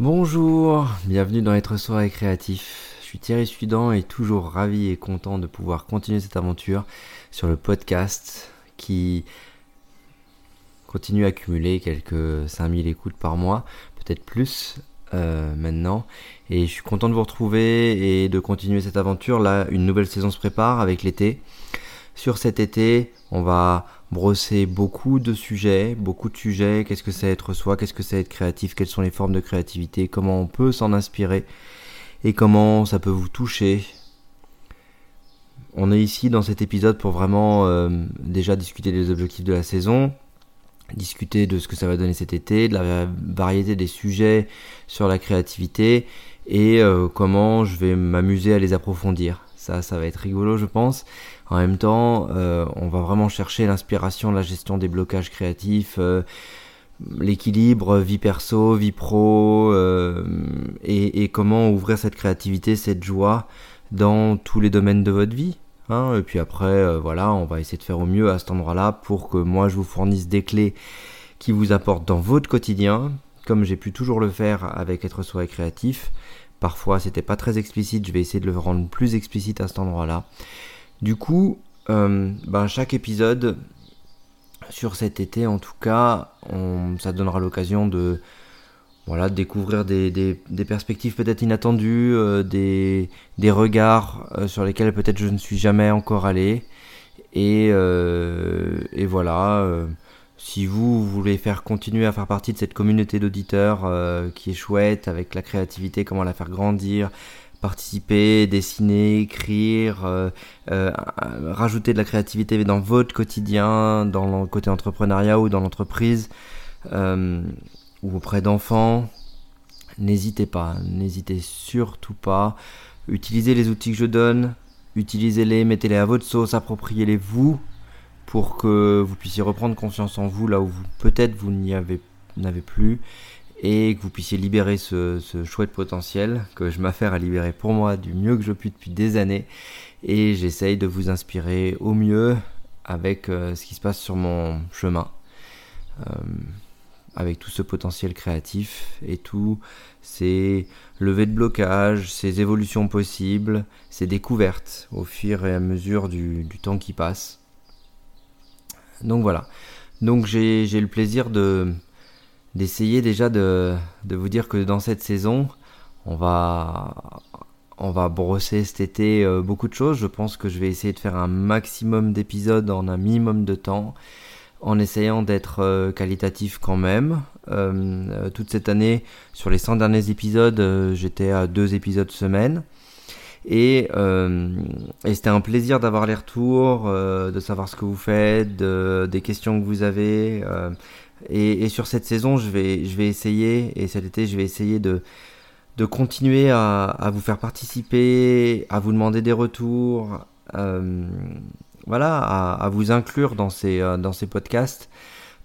Bonjour, bienvenue dans Être Soirée Créatif. Je suis Thierry Sudan et toujours ravi et content de pouvoir continuer cette aventure sur le podcast qui continue à accumuler quelques 5000 écoutes par mois, peut-être plus euh, maintenant. Et je suis content de vous retrouver et de continuer cette aventure. Là, une nouvelle saison se prépare avec l'été. Sur cet été, on va brosser beaucoup de sujets, beaucoup de sujets. Qu'est-ce que c'est être soi? Qu'est-ce que c'est être créatif? Quelles sont les formes de créativité? Comment on peut s'en inspirer? Et comment ça peut vous toucher? On est ici dans cet épisode pour vraiment euh, déjà discuter des objectifs de la saison, discuter de ce que ça va donner cet été, de la variété des sujets sur la créativité et euh, comment je vais m'amuser à les approfondir. Ça, va être rigolo, je pense. En même temps, euh, on va vraiment chercher l'inspiration, la gestion des blocages créatifs, euh, l'équilibre vie perso, vie pro, euh, et, comment ouvrir cette créativité, cette joie dans tous les domaines de votre vie. Hein. et puis après, voilà, on va essayer de faire au mieux à cet endroit-là pour que moi je vous fournisse des clés qui vous apportent dans votre quotidien, comme j'ai pu toujours le faire avec être soi et créatif. Parfois, c'était pas très explicite, je vais essayer de le rendre plus explicite à cet endroit-là. Du coup, euh, ben, chaque épisode sur cet été, en tout cas, ça donnera l'occasion de voilà, découvrir des, perspectives peut-être inattendues, euh, des, regards euh, sur lesquels peut-être je ne suis jamais encore allé. Et, et voilà, si vous voulez faire continuer à faire partie de cette communauté d'auditeurs qui est chouette, avec la créativité, comment la faire grandir, participer, dessiner, écrire, euh, euh, rajouter de la créativité dans votre quotidien, dans le côté entrepreneuriat ou dans l'entreprise, euh, ou auprès d'enfants, n'hésitez pas, n'hésitez surtout pas. Utilisez les outils que je donne, utilisez-les, mettez-les à votre sauce, appropriez-les vous pour que vous puissiez reprendre confiance en vous là où vous peut-être vous n'y avez n'avez plus et que vous puissiez libérer ce, chouette potentiel que je m'affaire à libérer pour moi du mieux que je puis depuis des années et j'essaye de vous inspirer au mieux avec euh, ce qui se passe sur mon chemin euh, avec tout ce potentiel créatif et tout ces levées de blocage, ces évolutions possibles, ces découvertes au fur et à mesure du, du temps qui passe. Donc voilà. Donc j'ai le plaisir de, d'essayer déjà de, de, vous dire que dans cette saison, on va, on va brosser cet été euh, beaucoup de choses. Je pense que je vais essayer de faire un maximum d'épisodes en un minimum de temps, en essayant d'être euh, qualitatif quand même. Euh, toute cette année, sur les 100 derniers épisodes, j'étais à deux épisodes semaine. Et, et c'était un plaisir d'avoir les retours, de savoir ce que vous faites, de, des questions que vous avez. Et, sur cette saison, je vais, je vais essayer, et cet été, je vais essayer de, de continuer à, à vous faire participer, à vous demander des retours, euh, voilà, à, à, vous inclure dans ces, euh, dans ces podcasts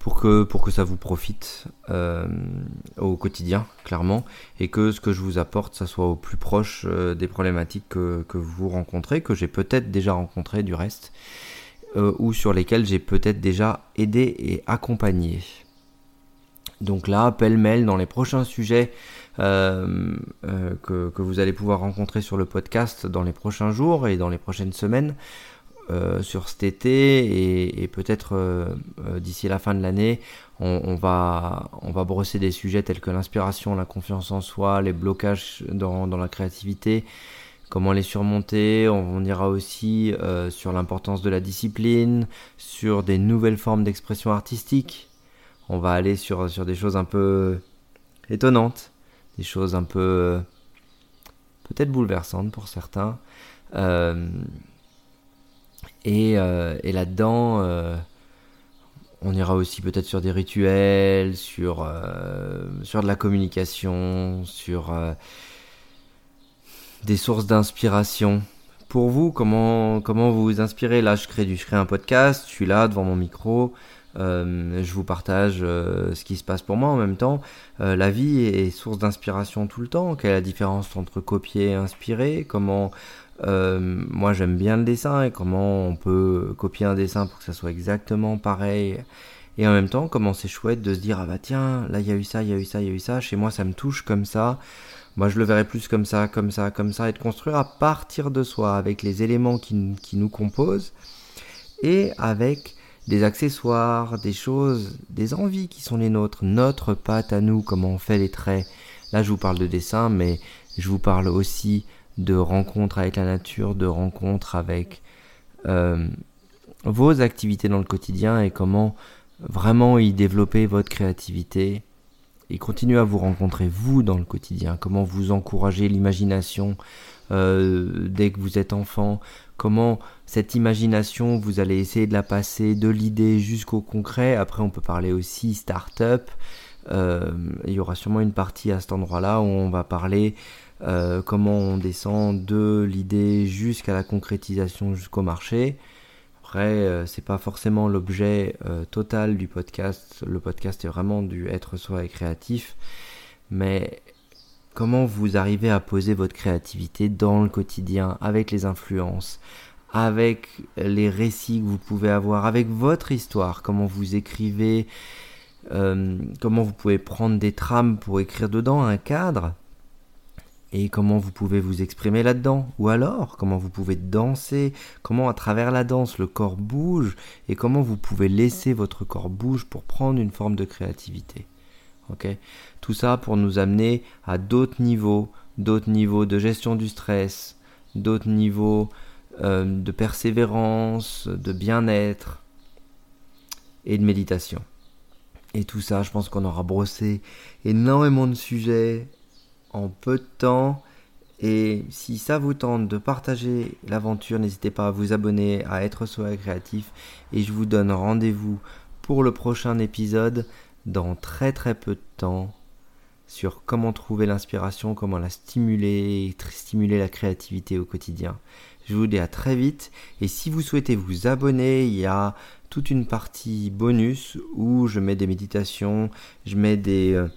pour que, pour que ça vous profite euh, au quotidien, clairement, et que ce que je vous apporte, ça soit au plus proche euh, des problématiques que, que vous rencontrez, que j'ai peut-être déjà rencontrées du reste, ou sur lesquelles j'ai peut-être déjà aidé et accompagné. Donc là, pêle-mêle dans les prochains sujets euh, euh, que, vous allez pouvoir rencontrer sur le podcast dans les prochains jours et dans les prochaines semaines euh, sur cet été et, peut-être d'ici la fin de l'année, on, va, on va brosser des sujets tels que l'inspiration, la confiance en soi, les blocages dans, la créativité, comment les surmonter. On, ira aussi sur l'importance de la discipline, sur des nouvelles formes d'expression artistique on va aller sur, sur des choses un peu étonnantes, des choses un peu peut-être bouleversantes pour certains. Euh, euh, et, là-dedans, euh, on ira aussi peut-être sur des rituels, sur, sur de la communication, sur des sources d'inspiration. Pour vous, comment, comment vous vous inspirez? Là, je crée, du, je crée un podcast, je suis là devant mon micro, euh, je vous partage euh, ce qui se passe pour moi en même temps. Euh, la vie est source d'inspiration tout le temps. Quelle est la différence entre copier et inspirer? Comment moi j'aime bien le dessin et comment on peut copier un dessin pour que ça soit exactement pareil Et en même temps, comment c'est chouette de se dire ah bah tiens, là il y a eu ça, il y a eu ça, il y a eu ça, chez moi ça me touche comme ça. Moi je le verrais plus comme ça, comme ça, comme ça, et de construire à partir de soi, avec les éléments qui, qui nous composent, et avec des accessoires, des choses, des envies qui sont les nôtres, notre patte à nous, comment on fait les traits. Là je vous parle de dessin, mais je vous parle aussi de rencontres avec la nature, de rencontres avec euh, vos activités dans le quotidien et comment vraiment y développer votre créativité et continuer à vous rencontrer vous dans le quotidien, comment vous encourager l'imagination euh, dès que vous êtes enfant, comment cette imagination vous allez essayer de la passer de l'idée jusqu'au concret. Après on peut parler aussi start-up. Euh, il y aura sûrement une partie à cet endroit-là où on va parler euh, comment on descend de l'idée jusqu'à la concrétisation jusqu'au marché. Après, euh, c'est pas forcément l'objet total du podcast. Le podcast est vraiment du être soi et créatif. Mais comment vous arrivez à poser votre créativité dans le quotidien, avec les influences, avec les récits que vous pouvez avoir, avec votre histoire, comment vous écrivez, euh, comment vous pouvez prendre des trames pour écrire dedans un cadre et comment vous pouvez vous exprimer là-dedans? Ou alors, comment vous pouvez danser, comment à travers la danse le corps bouge, et comment vous pouvez laisser votre corps bouge pour prendre une forme de créativité? Ok? Tout ça pour nous amener à d'autres niveaux, d'autres niveaux de gestion du stress, d'autres niveaux euh, de persévérance, de bien-être et de méditation. Et tout ça, je pense qu'on aura brossé énormément de sujets en peu de temps. Et si ça vous tente de partager l'aventure, n'hésitez pas à vous abonner à Être Soi Créatif. Et je vous donne rendez-vous pour le prochain épisode dans très très peu de temps sur comment trouver l'inspiration, comment la stimuler, stimuler la créativité au quotidien. Je vous dis à très vite et si vous souhaitez vous abonner, il y a toute une partie bonus où je mets des méditations, je mets des, euh,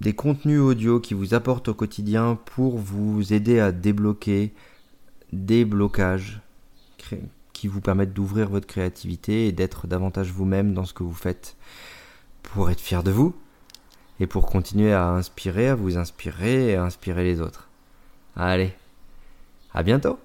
des contenus audio qui vous apportent au quotidien pour vous aider à débloquer des blocages qui vous permettent d'ouvrir votre créativité et d'être davantage vous-même dans ce que vous faites pour être fier de vous et pour continuer à inspirer, à vous inspirer et à inspirer les autres. Allez, à bientôt